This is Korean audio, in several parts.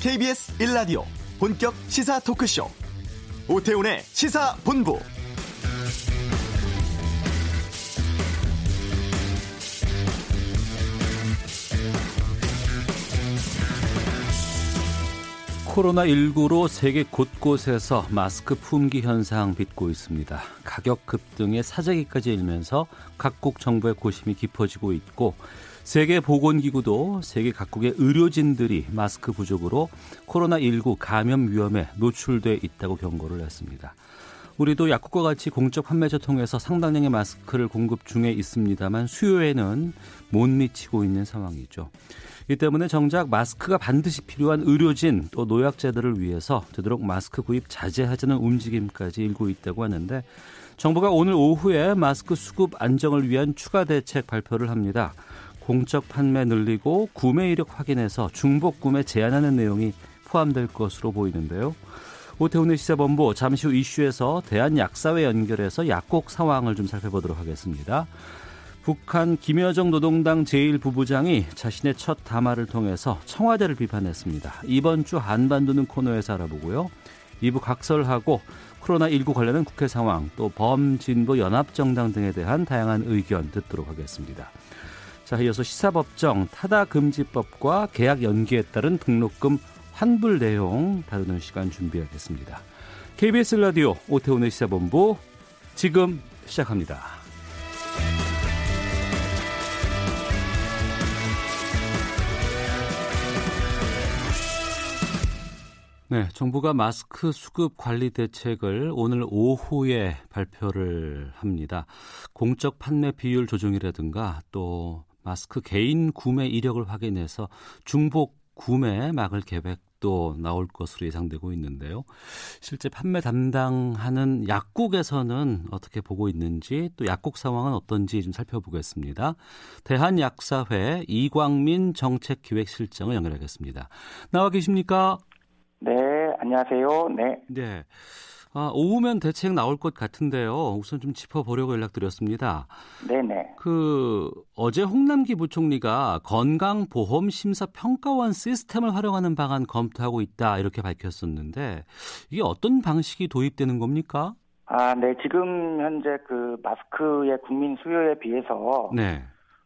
KBS 1라디오 본격 시사 토크쇼 오태훈의 시사본부 코로나19로 세계 곳곳에서 마스크 품귀 현상 빚고 있습니다. 가격 급등에 사재기까지 일면서 각국 정부의 고심이 깊어지고 있고 세계보건기구도 세계 각국의 의료진들이 마스크 부족으로 코로나19 감염 위험에 노출돼 있다고 경고를 했습니다. 우리도 약국과 같이 공적 판매처 통해서 상당량의 마스크를 공급 중에 있습니다만 수요에는 못 미치고 있는 상황이죠. 이 때문에 정작 마스크가 반드시 필요한 의료진 또 노약자들을 위해서 되도록 마스크 구입 자제하자는 움직임까지 일고 있다고 하는데 정부가 오늘 오후에 마스크 수급 안정을 위한 추가 대책 발표를 합니다. 공적 판매 늘리고 구매 이력 확인해서 중복 구매 제한하는 내용이 포함될 것으로 보이는데요. 오태훈의 시사본부 잠시 후 이슈에서 대한약사회 연결해서 약국 상황을 좀 살펴보도록 하겠습니다. 북한 김여정 노동당 제1부부장이 자신의 첫 담화를 통해서 청와대를 비판했습니다. 이번 주 한반도는 코너에서 알아보고요. 2부 각설하고 코로나19 관련한 국회 상황, 또 범진보 연합정당 등에 대한 다양한 의견 듣도록 하겠습니다. 자, 이어서 시사법정 타다금지법과 계약 연기에 따른 등록금 환불 내용 다루는 시간 준비하겠습니다. KBS 라디오 오태훈의 시사본부 지금 시작합니다. 네, 정부가 마스크 수급 관리 대책을 오늘 오후에 발표를 합니다. 공적 판매 비율 조정이라든가 또 마스크 개인 구매 이력을 확인해서 중복 구매 막을 계획도 나올 것으로 예상되고 있는데요. 실제 판매 담당하는 약국에서는 어떻게 보고 있는지 또 약국 상황은 어떤지 좀 살펴보겠습니다. 대한약사회 이광민 정책기획실장을 연결하겠습니다. 나와 계십니까? 네, 안녕하세요. 네. 네. 아, 오후면 대책 나올 것 같은데요. 우선 좀 짚어보려고 연락드렸습니다. 네네. 그 어제 홍남기 부총리가 건강보험심사평가원 시스템을 활용하는 방안 검토하고 있다 이렇게 밝혔었는데 이게 어떤 방식이 도입되는 겁니까? 아, 네. 지금 현재 그 마스크의 국민 수요에 비해서 네.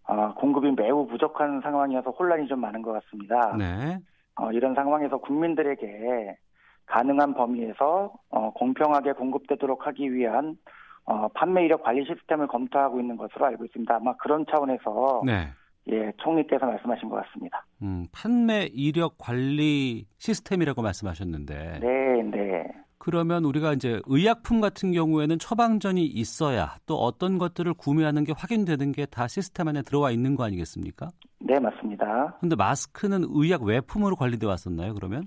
어, 공급이 매우 부족한 상황이어서 혼란이 좀 많은 것 같습니다. 네. 어, 이런 상황에서 국민들에게 가능한 범위에서 어, 공평하게 공급되도록 하기 위한 어, 판매 이력 관리 시스템을 검토하고 있는 것으로 알고 있습니다. 아마 그런 차원에서 네. 예, 총리께서 말씀하신 것 같습니다. 음, 판매 이력 관리 시스템이라고 말씀하셨는데. 네, 네. 그러면 우리가 이제 의약품 같은 경우에는 처방전이 있어야 또 어떤 것들을 구매하는 게 확인되는 게 다 시스템 안에 들어와 있는 거 아니겠습니까? 네, 맞습니다. 근데 마스크는 의약 외품으로 관리돼 왔었나요, 그러면?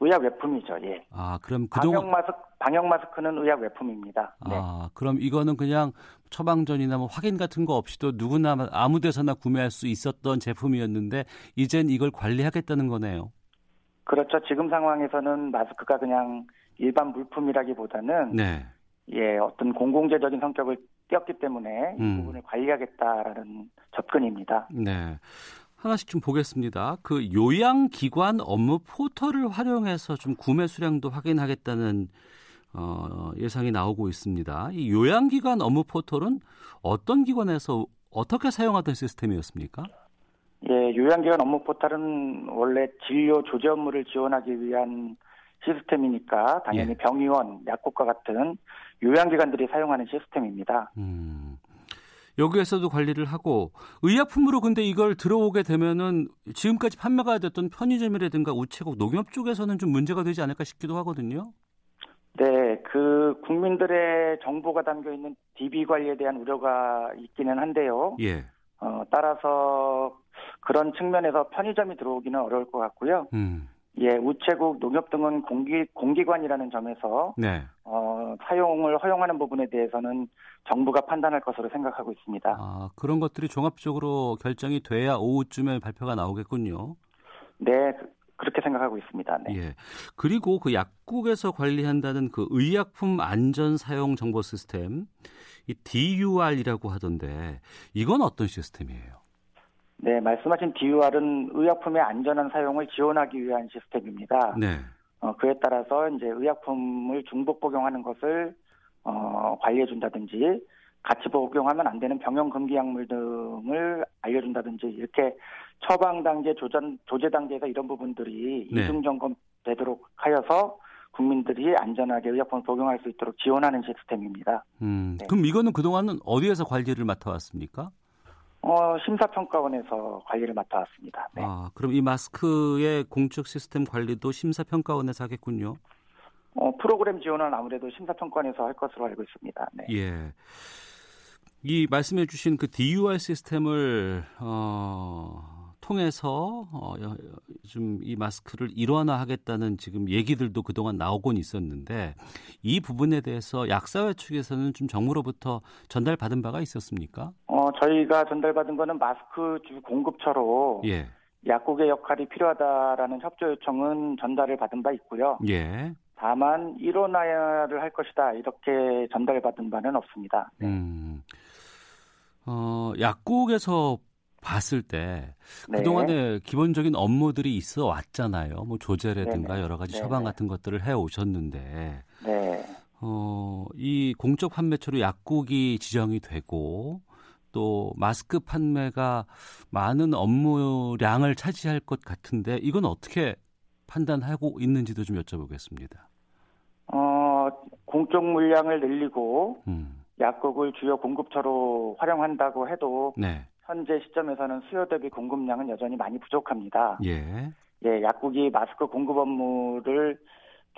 의약 외품이죠. 예. 아, 그럼 그동안 방역 마스크 방역 마스크는 의약 외품입니다. 네. 아, 그럼 이거는 그냥 처방전이나 뭐 확인 같은 거 없이도 누구나 아무 데서나 구매할 수 있었던 제품이었는데 이젠 이걸 관리하겠다는 거네요. 그렇죠. 지금 상황에서는 마스크가 그냥 일반 물품이라기보다는 네. 예, 어떤 공공재적인 성격을 띄었기 때문에 이 음. 부분을 관리하겠다라는 접근입니다. 네. 하나씩 좀 보겠습니다. 그 요양기관 업무 포털을 활용해서 좀 구매 수량도 확인하겠다는 어, 예상이 나오고 있습니다. 이 요양기관 업무 포털은 어떤 기관에서 어떻게 사용하던 시스템이었습니까? 예, 요양기관 업무 포털은 원래 진료 조제 업무를 지원하기 위한 시스템이니까 당연히 예. 병의원, 약국과 같은 요양기관들이 사용하는 시스템입니다. 음. 여기에서도 관리를 하고 의약품으로 근데 이걸 들어오게 되면은 지금까지 판매가 됐던 편의점이라든가 우체국 농협 쪽에서는 좀 문제가 되지 않을까 싶기도 하거든요. 네, 그 국민들의 정보가 담겨 있는 DB 관리에 대한 우려가 있기는 한데요. 예. 어, 따라서 그런 측면에서 편의점이 들어오기는 어려울 것 같고요. 음. 예, 우체국, 농협 등은 공기, 공기관이라는 점에서 네. 어, 사용을 허용하는 부분에 대해서는 정부가 판단할 것으로 생각하고 있습니다. 아, 그런 것들이 종합적으로 결정이 돼야 오후쯤에 발표가 나오겠군요. 네, 그렇게 생각하고 있습니다. 네. 예. 그리고 그 약국에서 관리한다는 그 의약품 안전 사용 정보 시스템, 이 DUR이라고 하던데 이건 어떤 시스템이에요? 네, 말씀하신 DUR은 의약품의 안전한 사용을 지원하기 위한 시스템입니다. 네. 어, 그에 따라서 이제 의약품을 중복 복용하는 것을 어, 관리해 준다든지 같이 복용하면 안 되는 병용 금기 약물 등을 알려준다든지 이렇게 처방 단계, 조전, 조제 단계에서 이런 부분들이 네. 이중 점검 되도록 하여서 국민들이 안전하게 의약품을 복용할 수 있도록 지원하는 시스템입니다. 음, 네. 그럼 이거는 그동안은 어디에서 관리를 맡아왔습니까? 어, 심사평가원에서 관리를 맡아왔습니다. 네. 아, 그럼 이 마스크의 공적 시스템 관리도 심사평가원에서 하겠군요. 어, 프로그램 지원은 아무래도 심사평가원에서 할 것으로 알고 있습니다. 네. 예. 이 말씀해 주신 그 DUR 시스템을 어, 통해서 어, 좀이 마스크를 일원화하겠다는 지금 얘기들도 그동안 나오곤 있었는데 이 부분에 대해서 약사회 측에서는 좀 정부로부터 전달받은 바가 있었습니까? 어, 저희가 전달받은 거는 마스크 주 공급처로 예. 약국의 역할이 필요하다라는 협조 요청은 전달을 받은 바 있고요. 예. 다만 일원화를 할 것이다 이렇게 전달받은 바는 없습니다. 네. 음. 어, 약국에서 봤을 때 네. 그동안에 기본적인 업무들이 있어 왔잖아요. 뭐 조제라든가 네네. 여러 가지 네네. 처방 같은 것들을 해 오셨는데 네. 어, 이 공적 판매처로 약국이 지정이 되고 또 마스크 판매가 많은 업무량을 차지할 것 같은데 이건 어떻게 판단하고 있는지도 좀 여쭤보겠습니다. 어, 공적 물량을 늘리고 음. 약국을 주요 공급처로 활용한다고 해도 네. 현재 시점에서는 수요 대비 공급량은 여전히 많이 부족합니다. 예. 예, 약국이 마스크 공급 업무를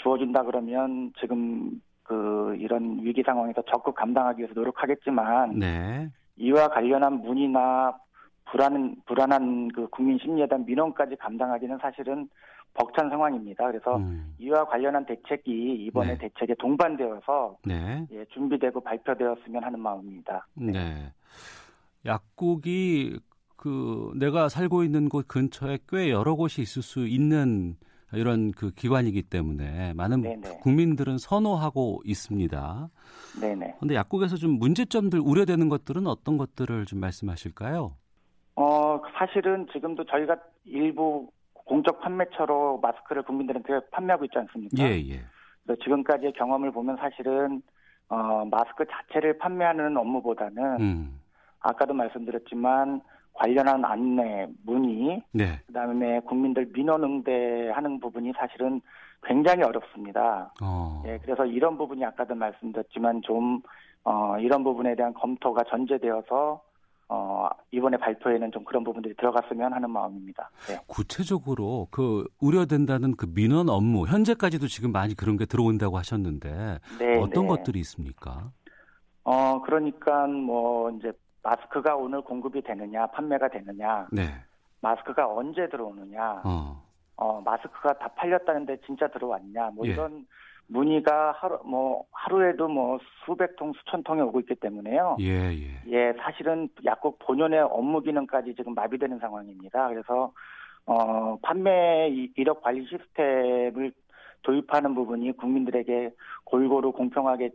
주어준다 그러면 지금 그 이런 위기 상황에서 적극 감당하기 위해서 노력하겠지만 네. 이와 관련한 문의나 불안 불안한 그 국민 심리에 대한 민원까지 감당하기는 사실은 벅찬 상황입니다. 그래서 음. 이와 관련한 대책이 이번에 네. 대책에 동반되어서 네. 예, 준비되고 발표되었으면 하는 마음입니다. 네. 네. 약국이 그 내가 살고 있는 곳 근처에 꽤 여러 곳이 있을 수 있는 이런 그 기관이기 때문에 많은 네네. 국민들은 선호하고 있습니다. 네네. 그런데 약국에서 좀 문제점들 우려되는 것들은 어떤 것들을 좀 말씀하실까요? 어 사실은 지금도 저희가 일부 공적 판매처로 마스크를 국민들한테 판매하고 있지 않습니까? 예 예. 지금까지의 경험을 보면 사실은 어 마스크 자체를 판매하는 업무보다는 음. 아까도 말씀드렸지만 관련한 안내, 문의, 네. 그다음에 국민들 민원 응대하는 부분이 사실은 굉장히 어렵습니다. 어. 예, 그래서 이런 부분이 아까도 말씀드렸지만 좀 어, 이런 부분에 대한 검토가 전제되어서 어, 이번에 발표에는 좀 그런 부분들이 들어갔으면 하는 마음입니다. 네. 구체적으로 그 우려된다는 그 민원 업무 현재까지도 지금 많이 그런 게 들어온다고 하셨는데 네, 어떤 네. 것들이 있습니까? 어, 그러니까 뭐 이제 마스크가 오늘 공급이 되느냐, 판매가 되느냐, 네. 마스크가 언제 들어오느냐, 어. 어. 마스크가 다 팔렸다는데 진짜 들어왔냐, 뭐 예. 이런 문의가 하루 뭐 하루에도 뭐 수백 통, 수천 통이 오고 있기 때문에요. 예, 예. 예, 사실은 약국 본연의 업무 기능까지 지금 마비되는 상황입니다. 그래서 어 판매 이력 관리 시스템을 도입하는 부분이 국민들에게 골고루 공평하게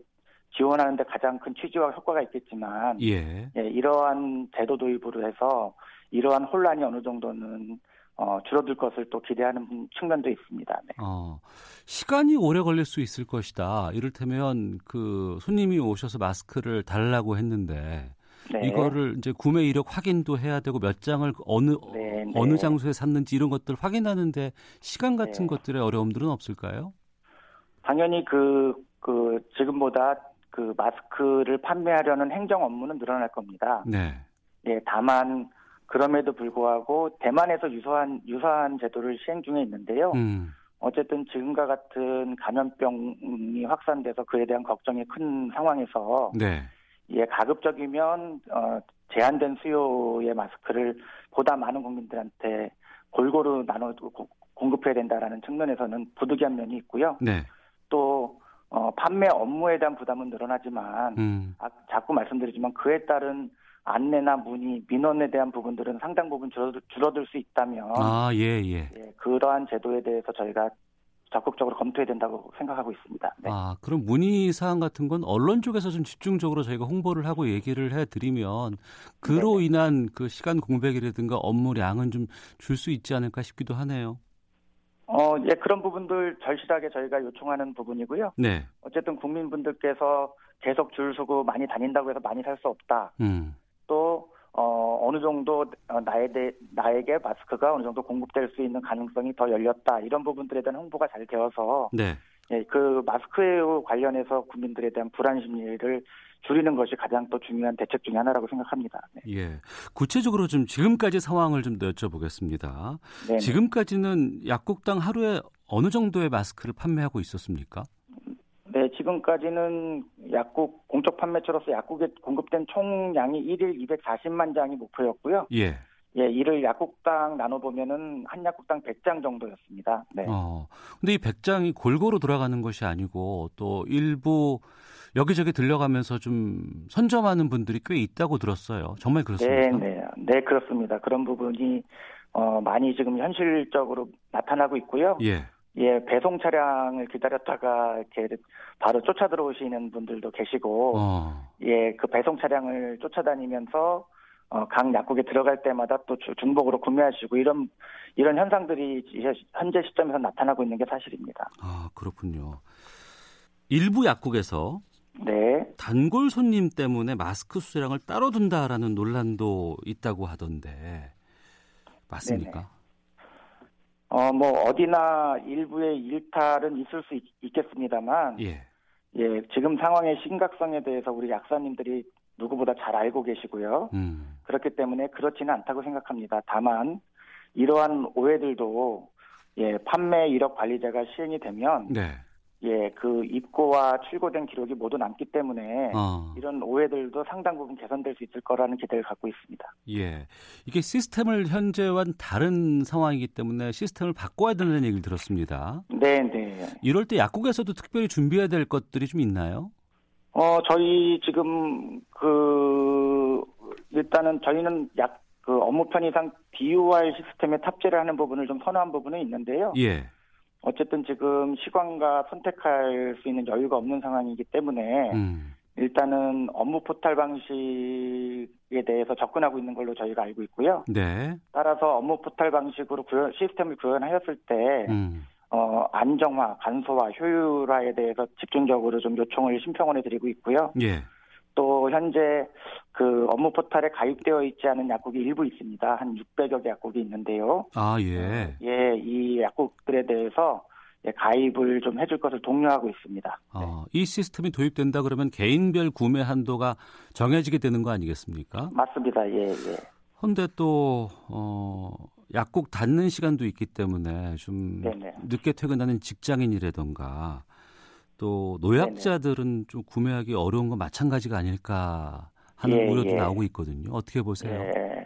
지원하는 데 가장 큰 취지와 효과가 있겠지만 예. 예, 이러한 제도 도입으로 해서 이러한 혼란이 어느 정도는 어, 줄어들 것을 또 기대하는 측면도 있습니다. 네. 어, 시간이 오래 걸릴 수 있을 것이다. 이를테면 그 손님이 오셔서 마스크를 달라고 했는데 네. 이거를 이제 구매 이력 확인도 해야 되고 몇 장을 어느 네, 네. 어느 장소에 샀는지 이런 것들 확인하는데 시간 같은 네. 것들의 어려움들은 없을까요? 당연히 그, 그, 지금보다 그 마스크를 판매하려는 행정 업무는 늘어날 겁니다. 네. 예, 다만 그럼에도 불구하고 대만에서 유사한 유사한 제도를 시행 중에 있는데요. 음. 어쨌든 지금과 같은 감염병이 확산돼서 그에 대한 걱정이 큰 상황에서 네. 예, 가급적이면 어, 제한된 수요의 마스크를 보다 많은 국민들한테 골고루 나눠 공급해야 된다라는 측면에서는 부득이한 면이 있고요. 네. 또 어, 판매 업무에 대한 부담은 늘어나지만 음. 아, 자꾸 말씀드리지만 그에 따른 안내나 문의, 민원에 대한 부분들은 상당 부분 줄어들, 줄어들 수 있다면 아, 예, 예. 예, 그러한 제도에 대해서 저희가 적극적으로 검토해야 된다고 생각하고 있습니다. 네. 아, 그럼 문의 사항 같은 건 언론 쪽에서 좀 집중적으로 저희가 홍보를 하고 얘기를 해 드리면 그로 네네. 인한 그 시간 공백이라든가 업무량은 좀 줄 수 있지 않을까 싶기도 하네요. 어, 예, 그런 부분들 절실하게 저희가 요청하는 부분이고요. 네. 어쨌든 국민분들께서 계속 줄 서고 많이 다닌다고 해서 많이 살 수 없다. 음. 또 어, 어느 정도 어, 나에 대, 나에게 마스크가 어느 정도 공급될 수 있는 가능성이 더 열렸다. 이런 부분들에 대한 홍보가 잘 되어서 네. 예, 그 마스크에 관련해서 국민들에 대한 불안 심리를 줄이는 것이 가장 또 중요한 대책 중의 하나라고 생각합니다. 네. 예. 구체적으로 좀 지금까지 상황을 좀 여쭤보겠습니다. 네 지금까지는 약국당 하루에 어느 정도의 마스크를 판매하고 있었습니까? 네, 지금까지는 약국 공적 판매처로서 약국에 공급된 총량이 1일 240만 장이 목표였고요. 예. 예, 이를 약국당 나눠보면은 한 약국당 100장 정도였습니다. 네. 어, 근데 이 100장이 골고루 돌아가는 것이 아니고 또 일부 여기저기 들려가면서 좀 선점하는 분들이 꽤 있다고 들었어요. 정말 그렇습니까? 네, 네, 네 그렇습니다. 그런 부분이 어, 많이 지금 현실적으로 나타나고 있고요. 예. 예, 배송 차량을 기다렸다가 이렇게 바로 쫓아 들어오시는 분들도 계시고, 어. 예, 그 배송 차량을 쫓아다니면서 어, 각 약국에 들어갈 때마다 또 중복으로 구매하시고 이런 이런 현상들이 현재 시점에서 나타나고 있는 게 사실입니다. 아 그렇군요. 일부 약국에서 네. 단골 손님 때문에 마스크 수량을 따로 둔다라는 논란도 있다고 하던데 맞습니까? 네네. 어, 뭐, 어디나 일부의 일탈은 있을 수 있, 겠습니다만 예. 예, 지금 상황의 심각성에 대해서 우리 약사님들이 누구보다 잘 알고 계시고요. 음. 그렇기 때문에 그렇지는 않다고 생각합니다. 다만, 이러한 오해들도, 예, 판매 이력 관리자가 시행이 되면, 네. 예, 그 입고와 출고된 기록이 모두 남기 때문에 어. 이런 오해들도 상당 부분 개선될 수 있을 거라는 기대를 갖고 있습니다. 예, 이게 시스템을 현재와는 다른 상황이기 때문에 시스템을 바꿔야 된다는 얘기를 들었습니다. 네, 네. 이럴 때 약국에서도 특별히 준비해야 될 것들이 좀 있나요? 어, 저희 지금 그 일단은 저희는 약 그 업무 편의상 DUR 시스템에 탑재를 하는 부분을 좀 선호한 부분은 있는데요. 예. 어쨌든 지금 시간과 선택할 수 있는 여유가 없는 상황이기 때문에 음. 일단은 업무 포탈 방식에 대해서 접근하고 있는 걸로 저희가 알고 있고요. 네. 따라서 업무 포탈 방식으로 구현, 시스템을 구현하였을 때 음. 어, 안정화, 간소화, 효율화에 대해서 집중적으로 좀 요청을 심평원에 드리고 있고요. 예. 또 현재 그 업무 포탈에 가입되어 있지 않은 약국이 일부 있습니다. 한 600여 개 약국이 있는데요. 아, 예. 예, 이 약국들에 대해서 예, 가입을 좀 해줄 것을 독려하고 있습니다. 어, 이 시스템이 도입된다 그러면 개인별 구매 한도가 정해지게 되는 거 아니겠습니까? 맞습니다. 예, 예. 그런데 또 어, 약국 닫는 시간도 있기 때문에 좀 네네. 늦게 퇴근하는 직장인이라던가 또 노약자들은 네네. 좀 구매하기 어려운 건 마찬가지가 아닐까 하는 예, 우려도 예. 나오고 있거든요. 어떻게 보세요? 예.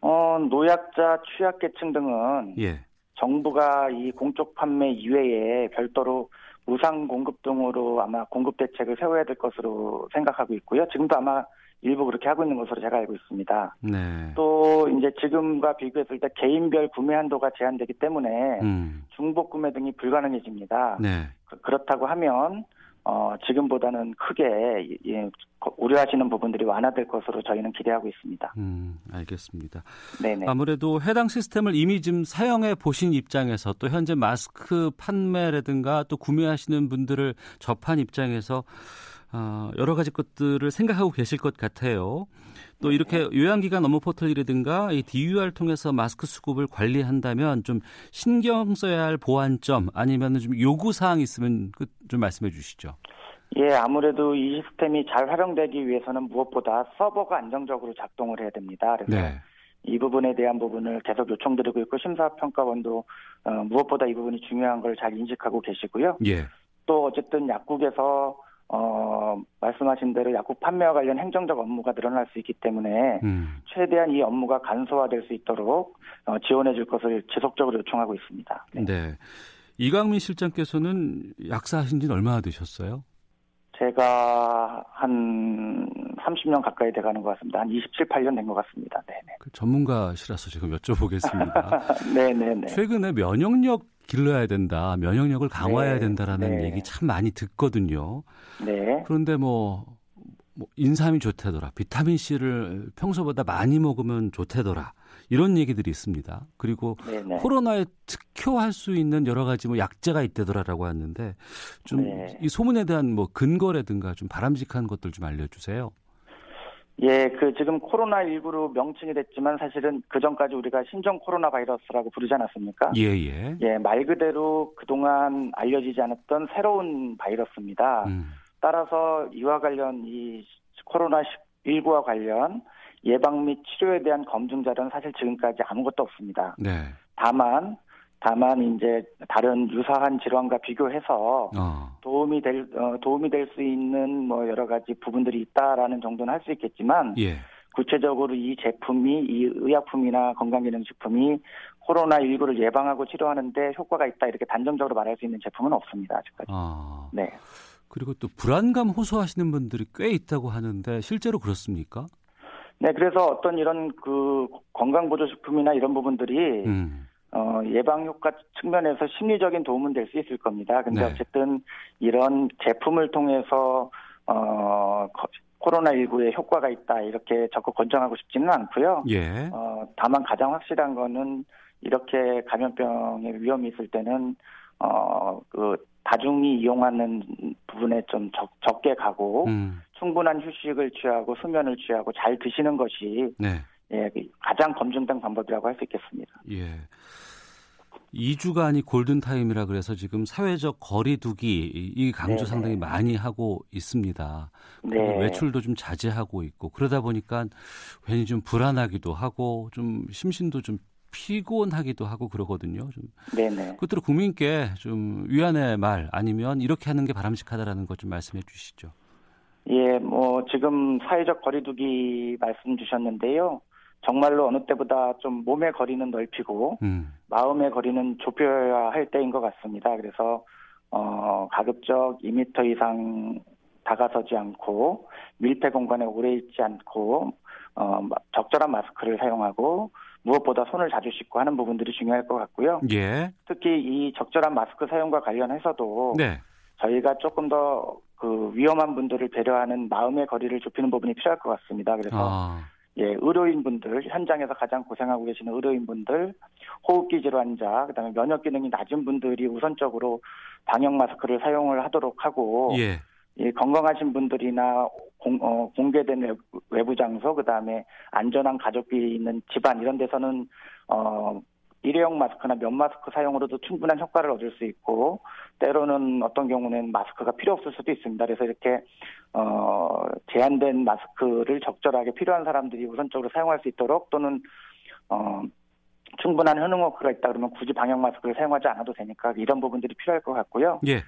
어, 노약자, 취약계층 등은 예. 정부가 이 공적 판매 이외에 별도로 무상 공급 등으로 아마 공급 대책을 세워야 될 것으로 생각하고 있고요. 지금도 아마 일부 그렇게 하고 있는 것으로 제가 알고 있습니다. 네. 또 이제 지금과 비교했을 때 개인별 구매 한도가 제한되기 때문에 음. 중복 구매 등이 불가능해집니다. 네. 그, 그렇다고 하면 어, 지금보다는 크게 예, 우려하시는 부분들이 완화될 것으로 저희는 기대하고 있습니다. 음, 알겠습니다. 네네. 아무래도 해당 시스템을 이미 좀 사용해 보신 입장에서 또 현재 마스크 판매라든가 또 구매하시는 분들을 접한 입장에서 어, 여러 가지 것들을 생각하고 계실 것 같아요. 또 네. 이렇게 요양기관 업무 포털이라든가 이 DUR 통해서 마스크 수급을 관리한다면 좀 신경 써야 할 보완점 아니면 좀 요구 사항 있으면 그좀 말씀해 주시죠. 예, 아무래도 이 시스템이 잘 활용되기 위해서는 무엇보다 서버가 안정적으로 작동을 해야 됩니다. 그래서 네. 이 부분에 대한 부분을 계속 요청드리고 있고 심사평가원도 어, 무엇보다 이 부분이 중요한 걸 잘 인식하고 계시고요. 예. 또 어쨌든 약국에서 어, 말씀하신 대로 약국 판매와 관련 행정적 업무가 늘어날 수 있기 때문에 음. 최대한 이 업무가 간소화될 수 있도록 어, 지원해 줄 것을 지속적으로 요청하고 있습니다. 네. 네. 이강민 실장께서는 약사하신 지는 얼마나 되셨어요? 제가 한 30년 가까이 돼가는 것 같습니다. 한 27, 8년 된 것 같습니다. 네네. 그 전문가시라서 지금 여쭤보겠습니다. 네네네. 최근에 면역력 길러야 된다, 면역력을 강화해야 네. 된다라는 네. 얘기 참 많이 듣거든요. 네. 그런데 뭐, 뭐 인삼이 좋다더라, 비타민 C를 평소보다 많이 먹으면 좋다더라. 이런 얘기들이 있습니다. 그리고 네네. 코로나에 특효할 수 있는 여러 가지 뭐 약재가 있대더라라고 하는데 좀이 네. 소문에 대한 뭐 근거라든가 좀 바람직한 것들 좀 알려주세요. 예, 그 지금 코로나19로 명칭이 됐지만 사실은 그 전까지 우리가 신종 코로나 바이러스라고 부르지 않았습니까? 예, 예. 예, 말 그대로 그동안 알려지지 않았던 새로운 바이러스입니다. 음. 따라서 이와 관련 이 코로나19와 관련 예방 및 치료에 대한 검증 자료는 사실 지금까지 아무것도 없습니다. 네. 다만 다만 이제 다른 유사한 질환과 비교해서 어. 도움이 될 어, 도움이 될 수 있는 뭐 여러 가지 부분들이 있다라는 정도는 할 수 있겠지만 예. 구체적으로 이 제품이 이 의약품이나 건강기능식품이 코로나 19를 예방하고 치료하는데 효과가 있다 이렇게 단정적으로 말할 수 있는 제품은 없습니다 아직까지. 아. 네. 그리고 또 불안감 호소하시는 분들이 꽤 있다고 하는데 실제로 그렇습니까? 네, 그래서 어떤 이런 그 건강 보조식품이나 이런 부분들이 음. 어, 예방 효과 측면에서 심리적인 도움은 될 수 있을 겁니다. 근데 네. 어쨌든 이런 제품을 통해서 어, 코로나19에 효과가 있다 이렇게 적극 권장하고 싶지는 않고요. 예. 어, 다만 가장 확실한 거는 이렇게 감염병의 위험이 있을 때는 어, 그 다중이 이용하는 부분에 좀 적, 적게 가고 음. 충분한 휴식을 취하고 수면을 취하고 잘 드시는 것이 네. 예, 그 가장 검증된 방법이라고 할 수 있겠습니다. 예. 2주간이 골든타임이라 그래서 지금 사회적 거리두기 이 강조 네네. 상당히 많이 하고 있습니다. 네. 외출도 좀 자제하고 있고 그러다 보니까 괜히 좀 불안하기도 하고 좀 심신도 좀 피곤하기도 하고 그러거든요. 좀 네네. 끝으로 국민께 좀 위안의 말 아니면 이렇게 하는 게 바람직하다라는 것 좀 말씀해 주시죠. 예, 뭐 지금 사회적 거리두기 말씀 주셨는데요. 정말로 어느 때보다 좀 몸의 거리는 넓히고 음. 마음의 거리는 좁혀야 할 때인 것 같습니다. 그래서 어 가급적 2미터 이상 다가서지 않고 밀폐 공간에 오래 있지 않고 어 적절한 마스크를 사용하고 무엇보다 손을 자주 씻고 하는 부분들이 중요할 것 같고요. 예. 특히 이 적절한 마스크 사용과 관련해서도 네. 저희가 조금 더 그 위험한 분들을 배려하는 마음의 거리를 좁히는 부분이 필요할 것 같습니다. 그래서 아. 예, 의료인분들 현장에서 가장 고생하고 계시는 의료인분들, 호흡기 질환자, 그다음에 면역 기능이 낮은 분들이 우선적으로 방역 마스크를 사용을 하도록 하고 예. 예, 건강하신 분들이나 공, 어, 공개된 외부, 외부 장소, 그 다음에 안전한 가족이 있는 집안 이런 데서는 어, 일회용 마스크나 면 마스크 사용으로도 충분한 효과를 얻을 수 있고 때로는 어떤 경우는 마스크가 필요 없을 수도 있습니다. 그래서 이렇게 어 제한된 마스크를 적절하게 필요한 사람들이 우선적으로 사용할 수 있도록 또는 어 충분한 효능 워크가 있다 그러면 굳이 방역 마스크를 사용하지 않아도 되니까 이런 부분들이 필요할 것 같고요. 예.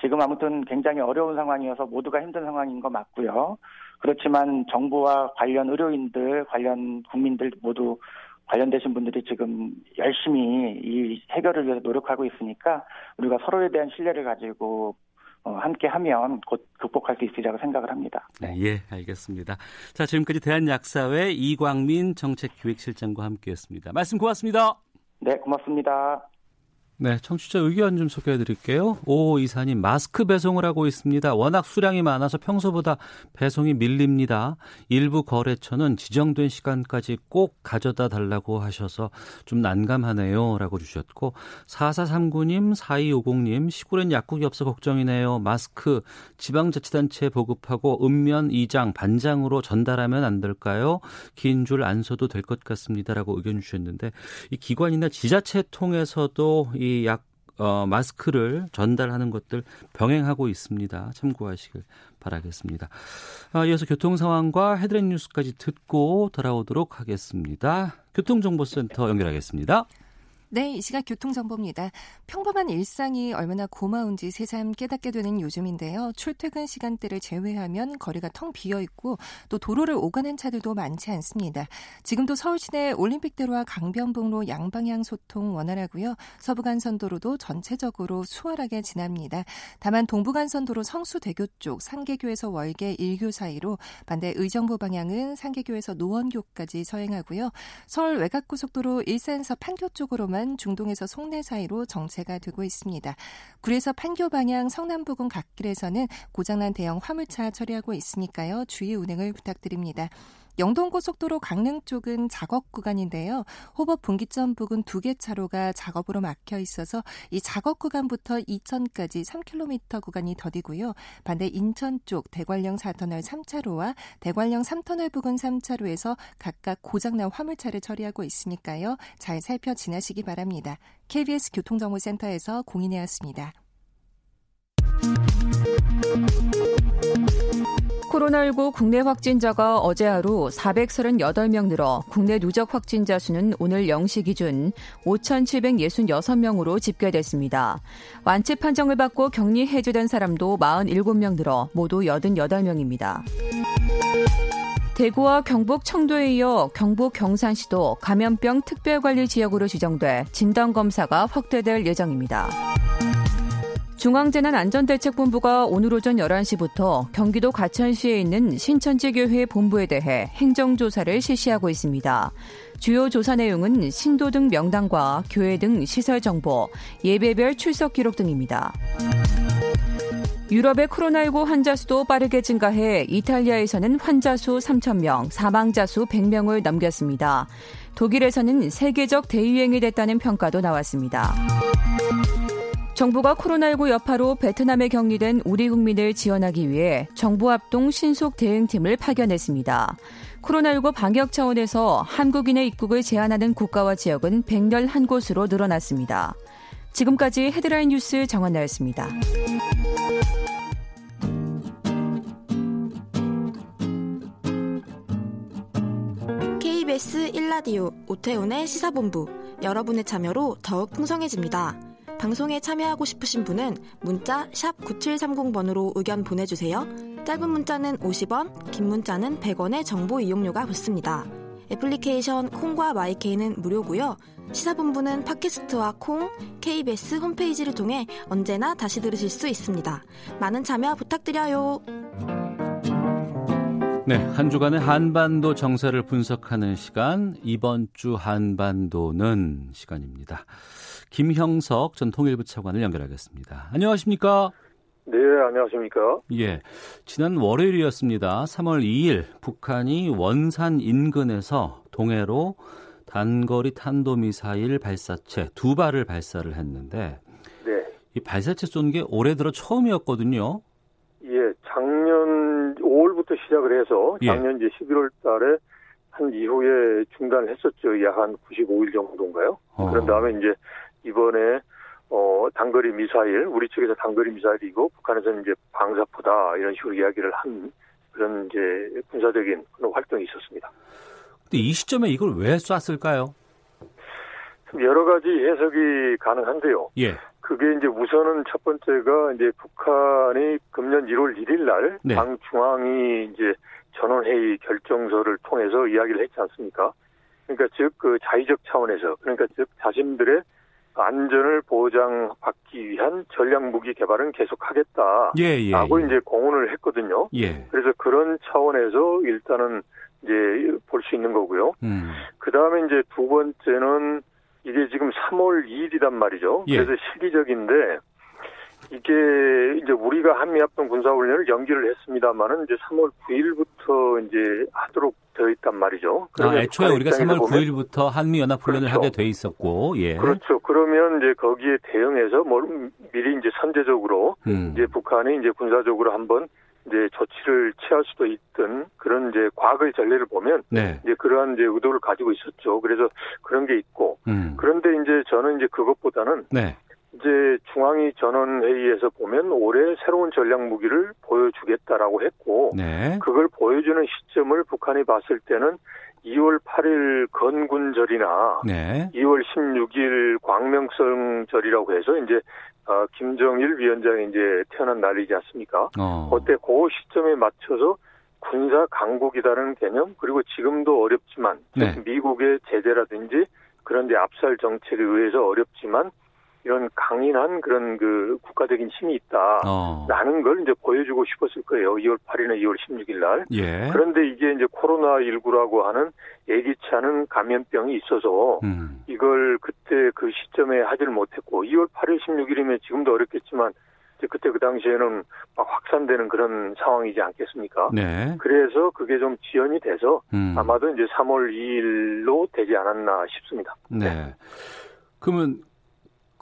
지금 아무튼 굉장히 어려운 상황이어서 모두가 힘든 상황인 거 맞고요. 그렇지만 정부와 관련 의료인들, 관련 국민들 모두 관련되신 분들이 지금 열심히 이 해결을 위해서 노력하고 있으니까 우리가 서로에 대한 신뢰를 가지고 어, 함께 하면 곧 극복할 수 있으리라고 생각을 합니다. 네. 예, 알겠습니다. 자, 지금까지 대한약사회 이광민 정책기획실장과 함께했습니다. 말씀 고맙습니다. 네, 고맙습니다. 네, 청취자 의견 좀 소개해 드릴게요. 오 이사님 마스크 배송을 하고 있습니다. 워낙 수량이 많아서 평소보다 배송이 밀립니다. 일부 거래처는 지정된 시간까지 꼭 가져다 달라고 하셔서 좀 난감하네요. 라고 주셨고 4439님, 4250님 시골엔 약국이 없어 걱정이네요. 마스크 지방자치단체에 보급하고 읍면 2장, 반장으로 전달하면 안 될까요? 긴 줄 안 서도 될 것 같습니다. 라고 의견 주셨는데 이 기관이나 지자체 통해서도 이 약, 어, 마스크를 전달하는 것들 병행하고 있습니다. 참고하시길 바라겠습니다. 아, 이어서 교통 상황과 헤드렛 뉴스까지 듣고 돌아오도록 하겠습니다. 교통정보센터 연결하겠습니다. 네, 이 시각 교통정보입니다. 평범한 일상이 얼마나 고마운지 새삼 깨닫게 되는 요즘인데요. 출퇴근 시간대를 제외하면 거리가 텅 비어 있고 또 도로를 오가는 차들도 많지 않습니다. 지금도 서울 시내 올림픽대로와 강변북로 양방향 소통 원활하고요. 서부간선도로도 전체적으로 수월하게 지납니다. 다만 동부간선도로 성수대교 쪽 상계교에서 월계 일교 사이로 반대 의정부 방향은 상계교에서 노원교까지 서행하고요. 서울 외곽고속도로 일산에서 판교 쪽으로만 구간 중동에서 송내 사이로 정체가 되고 있습니다. 구리에서 판교 방향 성남 부근 갓길에서는 고장난 대형 화물차 처리하고 있으니까요. 주의 운행을 부탁드립니다. 영동고속도로 강릉 쪽은 작업 구간인데요. 호법 분기점 부근 두 개 차로가 작업으로 막혀 있어서 이 작업 구간부터 이천까지 3km 구간이 더디고요. 반대 인천 쪽 대관령 4터널 3차로와 대관령 3터널 부근 3차로에서 각각 고장난 화물차를 처리하고 있으니까요. 잘 살펴 지나시기 바랍니다. KBS 교통정보센터에서 공인해왔습니다. 코로나19 국내 확진자가 어제 하루 438명 늘어 국내 누적 확진자 수는 오늘 0시 기준 5,766명으로 집계됐습니다. 완치 판정을 받고 격리 해제된 사람도 47명 늘어 모두 88명입니다. 대구와 경북 청도에 이어 경북 경산시도 감염병 특별관리 지역으로 지정돼 진단검사가 확대될 예정입니다. 중앙재난안전대책본부가 오늘 오전 11시부터 경기도 가천시에 있는 신천지교회 본부에 대해 행정조사를 실시하고 있습니다. 주요 조사 내용은 신도 등 명단과 교회 등 시설 정보, 예배별 출석 기록 등입니다. 유럽의 코로나19 환자 수도 빠르게 증가해 이탈리아에서는 환자 수 3,000명, 사망자 수 100명을 넘겼습니다. 독일에서는 세계적 대유행이 됐다는 평가도 나왔습니다. 정부가 코로나19 여파로 베트남에 격리된 우리 국민을 지원하기 위해 정부 합동 신속 대응팀을 파견했습니다. 코로나19 방역 차원에서 한국인의 입국을 제한하는 국가와 지역은 111곳으로 늘어났습니다. 지금까지 헤드라인 뉴스 정원나였습니다. KBS 1라디오 오태훈의 시사본부 여러분의 참여로 더욱 풍성해집니다. 방송에 참여하고 싶으신 분은 문자 9730번으로 의견 보내주세요. 짧은 문자는 50원, 긴 문자는 100원의 정보 이용료가 붙습니다. 애플리케이션 콩과 마이케이는 무료고요. 시사본부는 팟캐스트와 콩, KBS 홈페이지를 통해 언제나 다시 들으실 수 있습니다. 많은 참여 부탁드려요. 네, 한 주간의 한반도 정세를 분석하는 시간, 이번 주 한반도는 시간입니다. 김형석 전 통일부 차관을 연결하겠습니다. 안녕하십니까? 네, 안녕하십니까? 예. 지난 월요일이었습니다. 3월 2일 북한이 원산 인근에서 동해로 단거리 탄도미사일 발사체 두 발을 발사를 했는데 네. 이 발사체 쏜 게 올해 들어 처음이었거든요. 예, 작년 5월부터 시작을 해서 예. 작년 예. 이제 11월 달에 한 이후에 중단했었죠. 약 한 95일 정도인가요? 어. 그런 다음에 이제 이번에 어 단거리 미사일 우리 측에서 단거리 미사일이고 북한에서는 이제 방사포다 이런 식으로 이야기를 한 그런 이제 군사적인 그런 활동이 있었습니다. 근데 이 시점에 이걸 왜 쐈을까요? 여러 가지 해석이 가능한데요. 예. 그게 이제 우선은 첫 번째가 이제 북한이 금년 1월 1일 날 네. 당 중앙이 이제 전원회의 결정서를 통해서 이야기를 했지 않습니까? 그러니까 즉 그 자의적 차원에서 그러니까 즉 자신들의 안전을 보장받기 위한 전략 무기 개발은 계속하겠다라고 예, 예, 예. 이제 공언을 했거든요. 예. 그래서 그런 차원에서 일단은 이제 볼 수 있는 거고요. 음. 그 다음에 이제 두 번째는 이게 지금 3월 2일이란 말이죠. 예. 그래서 시기적인데 이게 이제 우리가 한미합동 군사훈련을 연기를 했습니다만은 이제 3월 9일부터 이제 하도록 되어 있단 말이죠. 아, 애초에 우리가 3월 9일부터 한미연합훈련을 그렇죠. 하게 돼 있었고, 예. 그렇죠. 그러면 이제 거기에 대응해서 뭐 미리 이제 선제적으로 음. 이제 북한이 이제 군사적으로 한번 이제 조치를 취할 수도 있던 그런 이제 과거의 전례를 보면 네. 이제 그러한 이제 의도를 가지고 있었죠. 그래서 그런 게 있고 음. 그런데 이제 저는 이제 그것보다는 네. 이제 중앙위 전원회의에서 보면 올해 새로운 전략 무기를 보여주겠다라고 했고 네. 그걸 보여주는 시점을 북한이 봤을 때는 2월 8일 건군절이나 네. 2월 16일 광명성절이라고 해서 이제 어, 김정일 위원장이 이제 태어난 날이지 않습니까? 어. 그때 그 시점에 맞춰서 군사 강국이라는 개념 그리고 지금도 어렵지만 네. 미국의 제재라든지 그런 데 압살 정책에 의해서 어렵지만 이런 강인한 그런 그 국가적인 힘이 있다라는 어. 걸 이제 보여주고 싶었을 거예요. 2월 8일이나 2월 16일 날. 예. 그런데 이게 이제 코로나 19라고 하는 예기치 않은 감염병이 있어서 음. 이걸 그때 그 시점에 하지를 못했고 2월 8일 16일이면 지금도 어렵겠지만 그때 그 당시에는 막 확산되는 그런 상황이지 않겠습니까? 네. 그래서 그게 좀 지연이 돼서 음. 아마도 이제 3월 2일로 되지 않았나 싶습니다. 네. 네. 그러면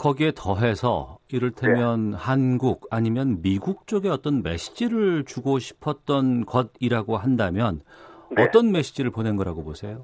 거기에 더해서 이를테면 네. 한국 아니면 미국 쪽에 어떤 메시지를 주고 싶었던 것이라고 한다면 네. 어떤 메시지를 보낸 거라고 보세요?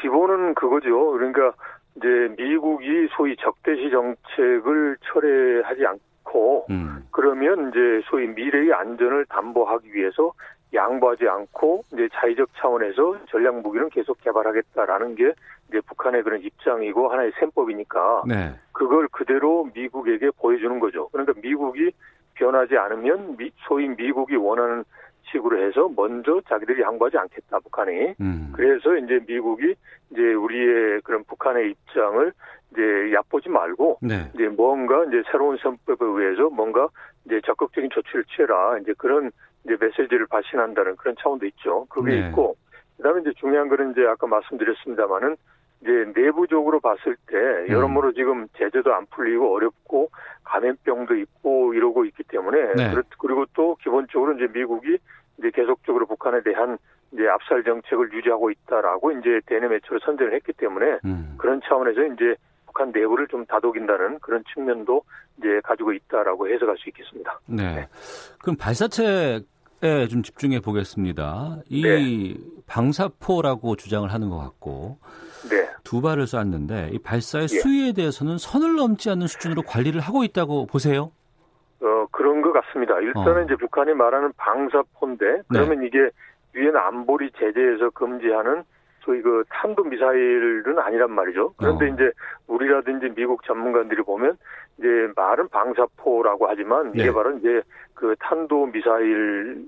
기본은 그거죠. 그러니까 이제 미국이 소위 적대시 정책을 철회하지 않고 음. 그러면 이제 소위 미래의 안전을 담보하기 위해서 양보하지 않고 이제 자의적 차원에서 전략 무기는 계속 개발하겠다라는 게 이제 북한의 그런 입장이고 하나의 셈법이니까 네. 그걸 그대로 미국에게 보여주는 거죠. 그러니까 미국이 변하지 않으면 미, 소위 미국이 원하는 식으로 해서 먼저 자기들이 양보하지 않겠다 북한이. 음. 그래서 이제 미국이 이제 우리의 그런 북한의 입장을 이제 얕보지 말고 네. 이제 뭔가 이제 새로운 선법에 의해서 뭔가 이제 적극적인 조치를 취해라 이제 그런 이제 메시지를 발신한다는 그런 차원도 있죠. 그게 네. 있고 그다음에 이제 중요한 거는 이제 아까 말씀드렸습니다마는 이제 내부적으로 봤을 때 음. 여러모로 지금 제재도 안 풀리고 어렵고 감염병도 있고 이러고 있기 때문에 네. 그리고 또 기본적으로 이제 미국이 이제 계속적으로 북한에 대한 이제 압살 정책을 유지하고 있다라고 이제 대내 매체로 선전을 했기 때문에 음. 그런 차원에서 이제 북한 내부를 좀 다독인다는 그런 측면도 이제 가지고 있다라고 해석할 수 있겠습니다. 네. 네. 그럼 발사체 에 좀 집중해 보겠습니다. 이 네. 방사포라고 주장을 하는 것 같고 네. 두 발을 쐈는데 이 발사의 예. 수위에 대해서는 선을 넘지 않는 수준으로 관리를 하고 있다고 보세요. 어 그런 것 같습니다. 일단은 어. 이제 북한이 말하는 방사포인데 그러면 네. 이게 유엔 안보리 제재에서 금지하는 소위 그 탄도 미사일은 아니란 말이죠. 그런데 어. 이제 우리라든지 미국 전문가들이 보면 이제 말은 방사포라고 하지만 이게 네. 바로 이제 그 탄도 미사일이다라고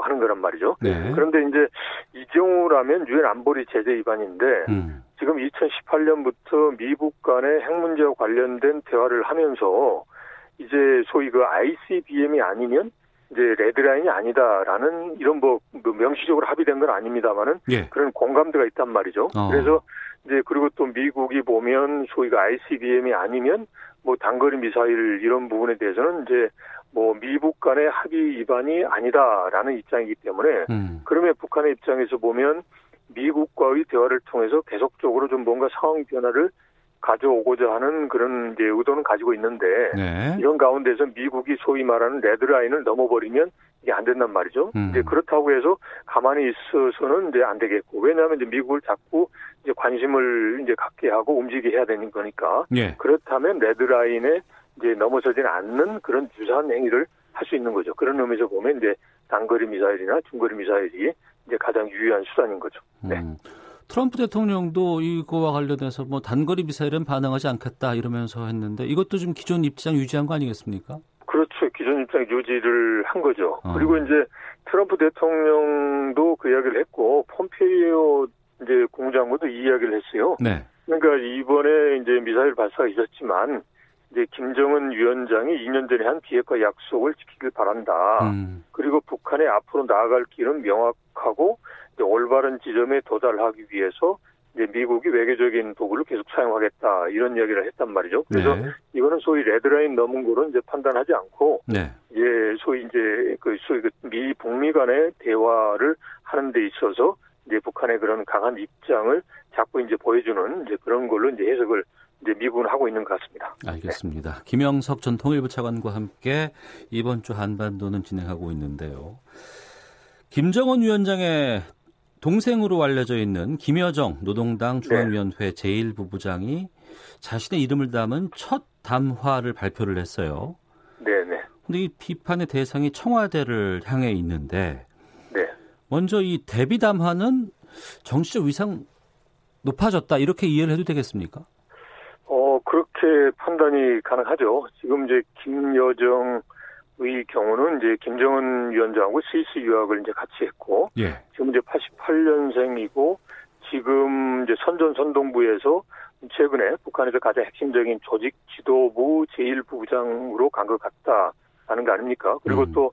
하는 거란 말이죠. 네. 그런데 이제 이 경우라면 유엔 안보리 제재 위반인데 음. 지금 2018년부터 미국 간의 핵 문제와 관련된 대화를 하면서 이제 소위 그 ICBM이 아니면 이제 레드라인이 아니다라는 이런 뭐, 뭐 명시적으로 합의된 건 아닙니다만은 예. 그런 공감대가 있단 말이죠. 어. 그래서 이제 그리고 또 미국이 보면 소위가 ICBM이 아니면 뭐 단거리 미사일 이런 부분에 대해서는 이제 뭐 미국 간의 합의 위반이 아니다라는 입장이기 때문에 음. 그러면 북한의 입장에서 보면 미국과의 대화를 통해서 계속적으로 좀 뭔가 상황 변화를 가져오고자 하는 그런 이제 의도는 가지고 있는데 네. 이런 가운데서 미국이 소위 말하는 레드라인을 넘어버리면 이게 안 된단 말이죠. 음. 이제 그렇다고 해서 가만히 있어서는 이제 안 되겠고 왜냐하면 이제 미국을 자꾸 이제 관심을 이제 갖게 하고 움직이게 해야 되는 거니까 네. 그렇다면 레드라인에 이제 넘어서지는 않는 그런 유사한 행위를 할 수 있는 거죠. 그런 의미에서 보면 이제 단거리 미사일이나 중거리 미사일이 이제 가장 유효한 수단인 거죠. 네. 음. 트럼프 대통령도 이거와 관련해서 뭐 단거리 미사일은 반응하지 않겠다 이러면서 했는데 이것도 좀 기존 입장 유지한 거 아니겠습니까? 그렇죠. 기존 입장 유지를 한 거죠. 어. 그리고 이제 트럼프 대통령도 그 이야기를 했고 폼페이오 이제 공장장도 이 이야기를 했어요. 네. 그러니까 이번에 이제 미사일 발사가 있었지만 이제 김정은 위원장이 2년 전에 한 비핵화 약속을 지키길 바란다. 음. 그리고 북한의 앞으로 나아갈 길은 명확하고 올바른 지점에 도달하기 위해서 이제 미국이 외교적인 도구를 계속 사용하겠다 이런 이야기를 했단 말이죠. 그래서 네. 이거는 소위 레드라인 넘은 거로 이제 판단하지 않고 네. 예 소위 이제 그 소위 그 미 북미 간의 대화를 하는 데 있어서 이제 북한의 그런 강한 입장을 자꾸 이제 보여주는 이제 그런 걸로 이제 해석을 이제 미국은 하고 있는 것 같습니다. 알겠습니다. 네. 김영석 전 통일부 차관과 함께 이번 주 한반도는 진행하고 있는데요. 김정은 위원장의 동생으로 알려져 있는 김여정 노동당 중앙위원회 제1부부장이 자신의 이름을 담은 첫 담화를 발표를 했어요. 네네. 근데 이 비판의 대상이 청와대를 향해 있는데 네. 먼저 이 대비 담화는 정치적 위상 높아졌다 이렇게 이해를 해도 되겠습니까? 어 그렇게 판단이 가능하죠. 지금 이제 김여정 의 경우는 이제 김정은 위원장하고 스위스 유학을 이제 같이 했고 예. 지금 이제 88년생이고 지금 이제 선전선동부에서 최근에 북한에서 가장 핵심적인 조직 지도부 제1부부장으로 간 것 같다라는 거 아닙니까? 그리고 음. 또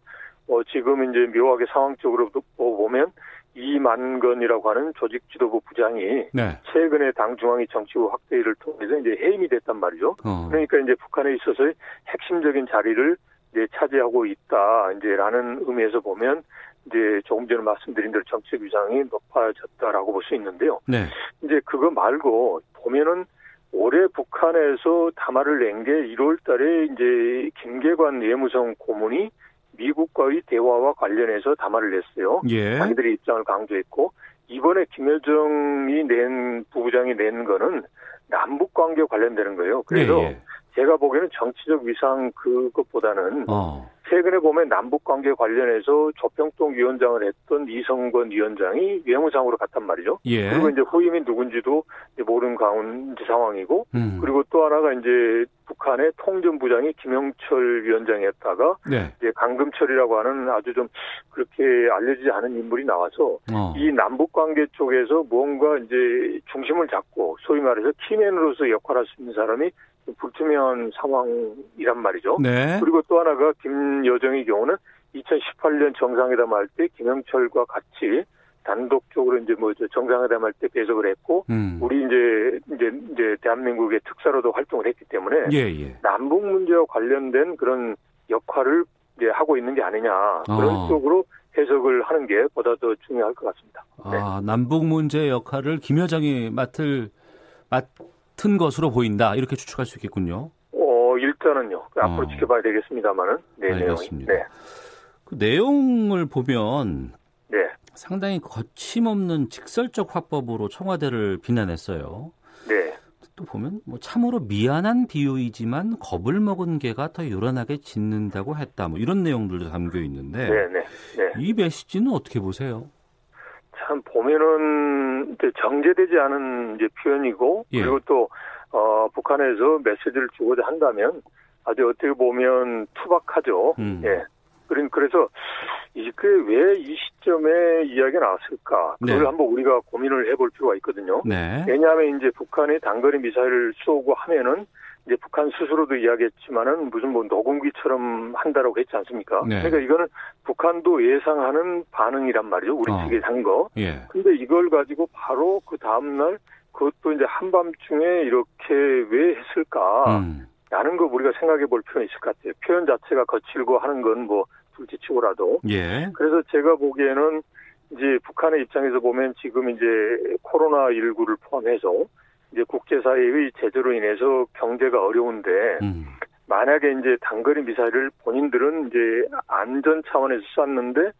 어, 지금 이제 묘하게 상황적으로 보면 이만건이라고 하는 조직 지도부 부장이 네. 최근에 당 중앙위 정치부 확대를 통해서 이제 해임이 됐단 말이죠. 어. 그러니까 이제 북한에 있어서의 핵심적인 자리를 이제 차지하고 있다 이제라는 의미에서 보면 이제 조금 전에 말씀드린 대로 정책 위상이 높아졌다라고 볼 수 있는데요. 네. 이제 그거 말고 보면은 올해 북한에서 담화를 낸 게 1월 달에 이제 김계관 외무성 고문이 미국과의 대화와 관련해서 담화를 냈어요. 예. 자기들의 입장을 강조했고 이번에 김여정이 낸 부부장이 낸 거는 남북 관계 관련되는 거예요. 그래서 예, 예. 제가 보기에는 정치적 위상 그것보다는 어. 최근에 보면 남북 관계 관련해서 조평동 위원장을 했던 이성건 위원장이 외무상으로 갔단 말이죠. 예. 그리고 이제 후임이 누군지도 모르는 가운데 상황이고, 음. 그리고 또 하나가 이제 북한의 통전부장이 김영철 위원장이었다가 네. 이제 강금철이라고 하는 아주 좀 그렇게 알려지지 않은 인물이 나와서 어. 이 남북 관계 쪽에서 무언가 이제 중심을 잡고 소위 말해서 키맨으로서 역할할 수 있는 사람이 불투명한 상황이란 말이죠. 네. 그리고 또 하나가 김여정의 경우는 2018년 정상회담 할 때 김영철과 같이 단독적으로 이제 뭐 정상회담 할 때 배석을 했고 음. 우리 이제 이제 이제 대한민국의 특사로도 활동을 했기 때문에 예, 예. 남북 문제와 관련된 그런 역할을 이제 하고 있는 게 아니냐 그런 어. 쪽으로 해석을 하는 게 보다 더 중요할 것 같습니다. 네. 아, 남북 문제 역할을 김 여정이 맡을 맡 같은 것으로 보인다 이렇게 추측할 수 있겠군요. 어 일단은요. 그 앞으로 어. 지켜봐야 되겠습니다만은. 네, 알겠습니다. 네. 그 내용을 보면 네. 상당히 거침없는 직설적 화법으로 청와대를 비난했어요. 네. 또 보면 뭐 참으로 미안한 비유이지만 겁을 먹은 개가 더 요란하게 짖는다고 했다. 뭐 이런 내용들도 담겨 있는데 네, 네, 네. 이 메시지는 어떻게 보세요? 참 보면은 이제 정제되지 않은 이제 표현이고 예. 그리고 또 어, 북한에서 메시지를 주고자 한다면 아주 어떻게 보면 투박하죠. 음. 예. 그래서 이게 왜 이 시점에 이야기가 나왔을까? 그걸 네. 한번 우리가 고민을 해볼 필요가 있거든요. 네. 왜냐하면 이제 북한이 단거리 미사일을 쏘고 하면은 이제 북한 스스로도 이야기했지만은 무슨 뭐 녹음기처럼 한다라고 했지 않습니까? 네. 그러니까 이거는 북한도 예상하는 반응이란 말이죠. 우리 어. 측에 한 거. 예. 근데 이걸 가지고 바로 그 다음날 그것도 이제 한밤중에 이렇게 왜 했을까? 음. 라는 거 우리가 생각해 볼 필요가 있을 것 같아요. 표현 자체가 거칠고 하는 건 뭐 둘째 치고라도. 예. 그래서 제가 보기에는 이제 북한의 입장에서 보면 지금 이제 코로나19를 포함해서 이제 국제사회의 제재로 인해서 경제가 어려운데 음. 만약에 이제 단거리 미사일을 본인들은 이제 안전 차원에서 쐈는데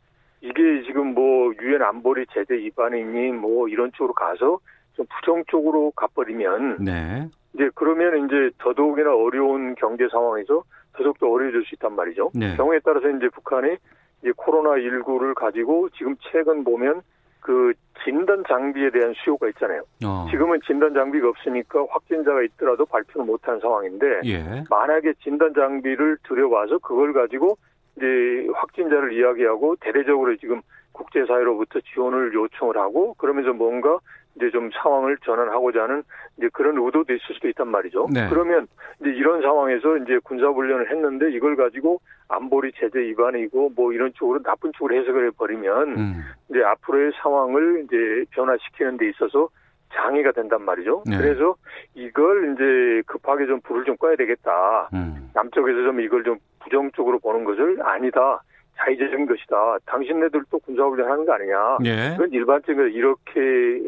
이게 지금 뭐 유엔 안보리 제재 위반이니 뭐 이런 쪽으로 가서 좀 부정 쪽으로 가버리면 네. 이제 그러면 이제 더더욱이나 어려운 경제 상황에서 더더욱더 어려워질 수 있단 말이죠. 네. 경우에 따라서 이제 북한이 이제 코로나 19를 가지고 지금 최근 보면 그 진단 장비에 대한 수요가 있잖아요. 어. 지금은 진단 장비가 없으니까 확진자가 있더라도 발표를 못하는 상황인데 예. 만약에 진단 장비를 들여와서 그걸 가지고 이제 확진자를 이야기하고 대대적으로 지금 국제사회로부터 지원을 요청을 하고 그러면서 뭔가 이제 좀 상황을 전환하고자 하는 이제 그런 의도도 있을 수도 있단 말이죠. 네. 그러면 이제 이런 상황에서 이제 군사훈련을 했는데 이걸 가지고 안보리 제재 위반이고 뭐 이런 쪽으로 나쁜 쪽으로 해석을 해버리면 음. 이제 앞으로의 상황을 이제 변화시키는 데 있어서 장애가 된단 말이죠. 네. 그래서 이걸 이제 급하게 좀 불을 좀 꺼야 되겠다. 음. 남쪽에서 좀 이걸 좀 부정적으로 보는 것을 아니다. 자의적인 것이다. 당신네들도 군사훈련 하는 거 아니냐. 예. 그건 일반적으로 이렇게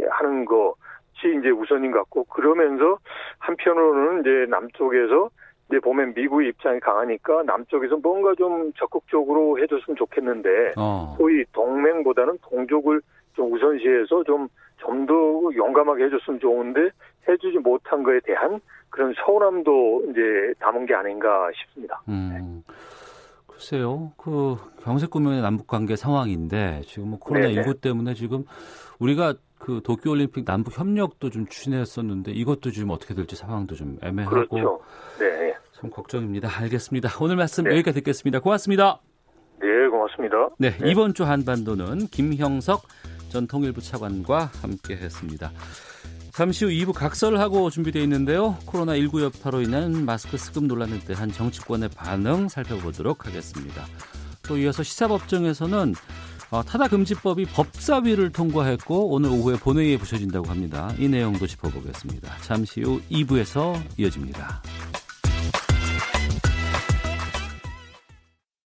하는 것이 이제 우선인 것 같고 그러면서 한편으로는 이제 남쪽에서 이제 보면 미국의 입장이 강하니까 남쪽에서 뭔가 좀 적극적으로 해줬으면 좋겠는데 어. 소위 동맹보다는 동족을 좀 우선시해서 좀 좀 더 용감하게 해줬으면 좋은데 해주지 못한 거에 대한 그런 서운함도 이제 담은 게 아닌가 싶습니다. 음. 글쎄요. 그 경색 구면의 남북 관계 상황인데 지금 뭐 코로나 19 때문에 지금 우리가 그 도쿄 올림픽 남북 협력도 좀 추진했었는데 이것도 지금 어떻게 될지 상황도 좀 애매하고 그렇죠. 네. 참 걱정입니다. 알겠습니다. 오늘 말씀 네. 여기까지 듣겠습니다. 고맙습니다. 네, 고맙습니다. 네, 네. 이번 주 한반도는 김형석 전 통일부 차관과 함께 했습니다. 잠시 후 2부 각설하고 준비되어 있는데요. 코로나19 여파로 인한 마스크 수급 논란에 대한 정치권의 반응 살펴보도록 하겠습니다. 또 이어서 시사법정에서는 어, 타다금지법이 법사위를 통과했고 오늘 오후에 본회의에 붙여진다고 합니다. 이 내용도 짚어보겠습니다. 잠시 후 2부에서 이어집니다.